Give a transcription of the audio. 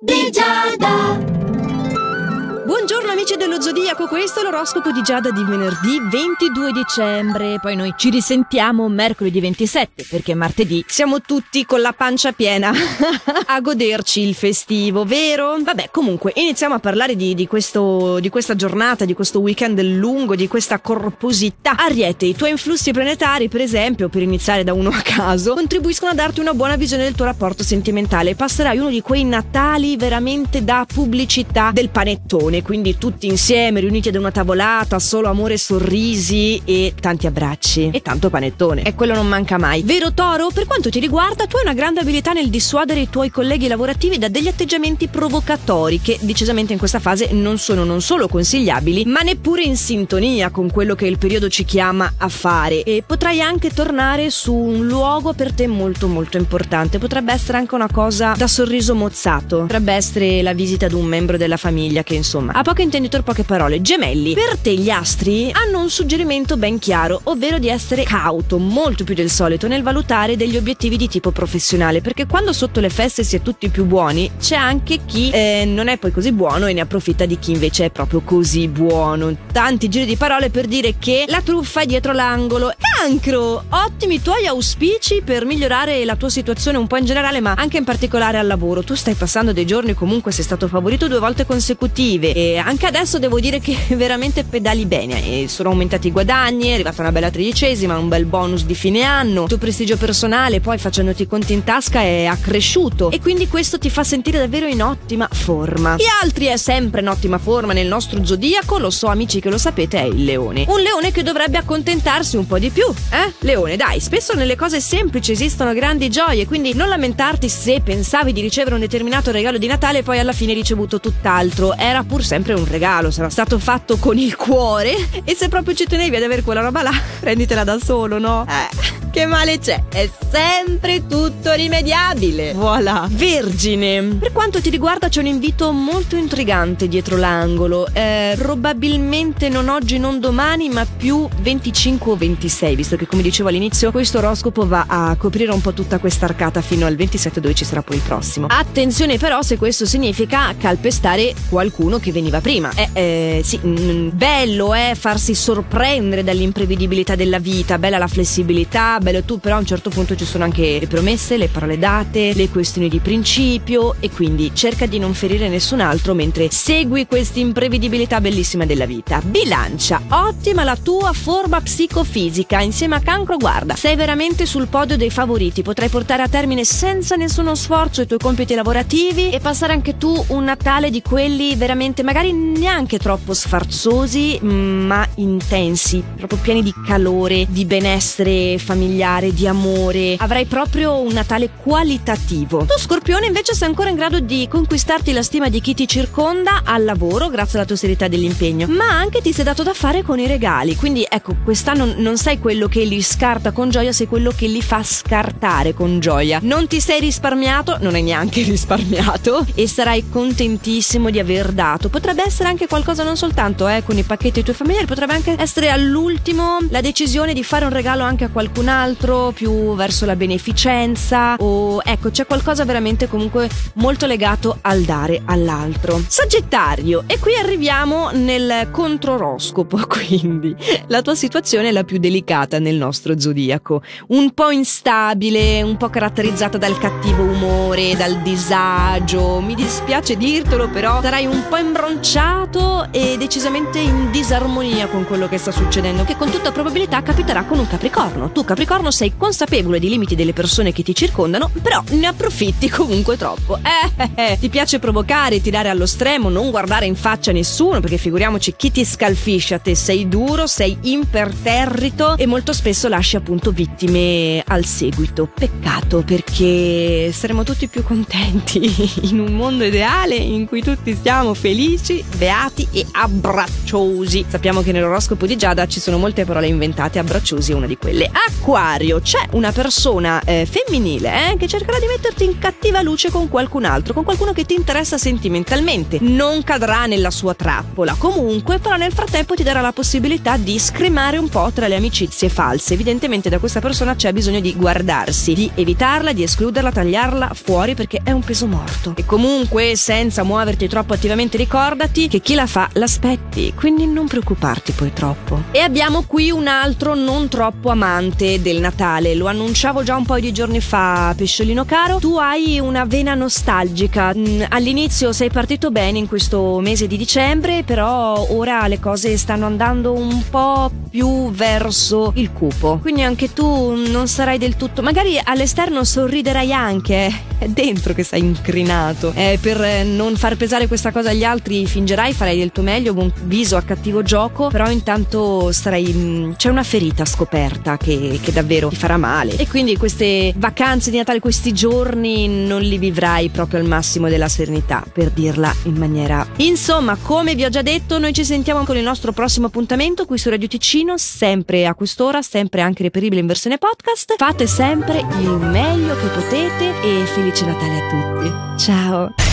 di Giada. Buongiorno amici dello Zodiaco, questo è l'oroscopo di Giada di venerdì 22 dicembre. Poi noi ci risentiamo mercoledì 27 perché martedì siamo tutti con la pancia piena a goderci il festivo, vero? Vabbè, comunque iniziamo a parlare di, di, questo, di questa giornata, di questo weekend lungo, di questa corposità. Ariete, i tuoi influssi planetari, per esempio, per iniziare da uno a caso, contribuiscono a darti una buona visione del tuo rapporto sentimentale. Passerai uno di quei Natali veramente da pubblicità del panettone quindi tutti insieme, riuniti ad una tavolata, solo amore sorrisi e tanti abbracci. E tanto panettone. E quello non manca mai. Vero Toro? Per quanto ti riguarda, tu hai una grande abilità nel dissuadere i tuoi colleghi lavorativi da degli atteggiamenti provocatori che decisamente in questa fase non sono non solo consigliabili, ma neppure in sintonia con quello che il periodo ci chiama a fare. E potrai anche tornare su un luogo per te molto molto importante. Potrebbe essere anche una cosa da sorriso mozzato. Potrebbe essere la visita ad un membro della famiglia che insomma insomma, a poco intenditor poche parole, gemelli. Per te gli astri hanno un suggerimento ben chiaro, ovvero di essere cauto, molto più del solito, nel valutare degli obiettivi di tipo professionale, perché quando sotto le feste si è tutti più buoni, c'è anche chi eh, non è poi così buono e ne approfitta di chi invece è proprio così buono. Tanti giri di parole per dire che la truffa è dietro l'angolo. Cancro! Ottimi tuoi auspici per migliorare la tua situazione un po' in generale, ma anche in particolare al lavoro. Tu stai passando dei giorni comunque sei stato favorito due volte consecutive e anche adesso devo dire che veramente pedali bene. E sono aumentati i guadagni, è arrivata una bella tredicesima, un bel bonus di fine anno. Il tuo prestigio personale, poi facendoti i conti in tasca, è accresciuto. E quindi questo ti fa sentire davvero in ottima forma. Gli altri è sempre in ottima forma nel nostro zodiaco, lo so amici che lo sapete, è il leone. Un leone che dovrebbe accontentarsi un po' di più, eh? Leone, dai, spesso nelle cose semplici esistono grandi gioie, quindi non lamentarti se pensavi di ricevere un determinato regalo di Natale e poi alla fine hai ricevuto tutt'altro. Era pur sempre un regalo, sarà stato fatto con il cuore e se proprio ci tenevi ad avere quella roba là, prenditela da solo, no? Eh. Che male c'è? È sempre tutto rimediabile. Voilà. Vergine. Per quanto ti riguarda c'è un invito molto intrigante dietro l'angolo. Eh, probabilmente non oggi, non domani, ma più 25 o 26, visto che come dicevo all'inizio questo oroscopo va a coprire un po' tutta questa arcata fino al 27 dove ci sarà poi il prossimo. Attenzione però se questo significa calpestare qualcuno che veniva prima. Eh, eh sì, mh, mm, bello è farsi sorprendere dall'imprevedibilità della vita, bella la flessibilità, bello tu, però a un certo punto ci sono anche le promesse, le parole date, le questioni di principio e quindi cerca di non ferire nessun altro mentre segui questa imprevedibilità bellissima della vita. Bilancia, ottima la tua forma psicofisica, insieme a cancro guarda, sei veramente sul podio dei favoriti, potrai portare a termine senza nessuno sforzo i tuoi compiti lavorativi e passare anche tu un Natale di quelli veramente magari neanche troppo sfarzosi ma intensi, proprio pieni di calore, di benessere familiare familiare, di amore. Avrai proprio un Natale qualitativo. Tu, Scorpione, invece sei ancora in grado di conquistarti la stima di chi ti circonda al lavoro grazie alla tua serietà dell'impegno, ma anche ti sei dato da fare con i regali. Quindi, ecco, quest'anno non sei quello che li scarta con gioia, sei quello che li fa scartare con gioia. Non ti sei risparmiato, non hai neanche risparmiato e sarai contentissimo di aver dato. Potrebbe essere anche qualcosa non soltanto eh, con i pacchetti ai tuoi familiari, potrebbe anche essere all'ultimo la decisione di fare un regalo anche a qualcun altro altro, più verso la beneficenza o ecco c'è qualcosa veramente comunque molto legato al dare all'altro. Sagittario e qui arriviamo nel controroscopo, quindi la tua situazione è la più delicata nel nostro zodiaco, un po' instabile, un po' caratterizzata dal cattivo umore, dal disagio, mi dispiace dirtelo però sarai un po' imbronciato e decisamente in disarmonia con quello che sta succedendo, che con tutta probabilità capiterà con un Capricorno. Tu Capricorno Capricorno sei consapevole dei limiti delle persone che ti circondano, però ne approfitti comunque troppo. Eh, eh, eh, ti piace provocare, tirare allo stremo, non guardare in faccia nessuno, perché figuriamoci chi ti scalfisce a te, sei duro, sei imperterrito e molto spesso lasci appunto vittime al seguito. Peccato perché saremo tutti più contenti in un mondo ideale in cui tutti siamo felici, beati e abbracciosi. Sappiamo che nell'oroscopo di Giada ci sono molte parole inventate, abbracciosi è una di quelle. Acqua Acquario, c'è una persona eh, femminile eh, che cercherà di metterti in cattiva luce con qualcun altro, con qualcuno che ti interessa sentimentalmente. Non cadrà nella sua trappola. Comunque, però nel frattempo ti darà la possibilità di scremare un po' tra le amicizie false. Evidentemente da questa persona c'è bisogno di guardarsi, di evitarla, di escluderla, tagliarla fuori perché è un peso morto. E comunque, senza muoverti troppo attivamente, ricordati che chi la fa l'aspetti, quindi non preoccuparti poi troppo. E abbiamo qui un altro non troppo amante del Natale, lo annunciavo già un po' di giorni fa, pesciolino caro, tu hai una vena nostalgica. Mm, all'inizio sei partito bene in questo mese di dicembre, però ora le cose stanno andando un po' più verso il cupo. Quindi anche tu non sarai del tutto, magari all'esterno sorriderai anche, è dentro che sei incrinato. Eh, per non far pesare questa cosa agli altri fingerai, farai del tuo meglio, buon viso a cattivo gioco, però intanto sarai mm, c'è una ferita scoperta che, che davvero ti farà male. E quindi queste vacanze di Natale, questi giorni non li vivrai proprio al massimo della serenità, per dirla in maniera. Insomma, come vi ho già detto, noi ci sentiamo con il nostro prossimo appuntamento qui su Radio Ticino, sempre a quest'ora, sempre anche reperibile in versione podcast. Fate sempre il meglio che potete e felice Natale a tutti. Ciao!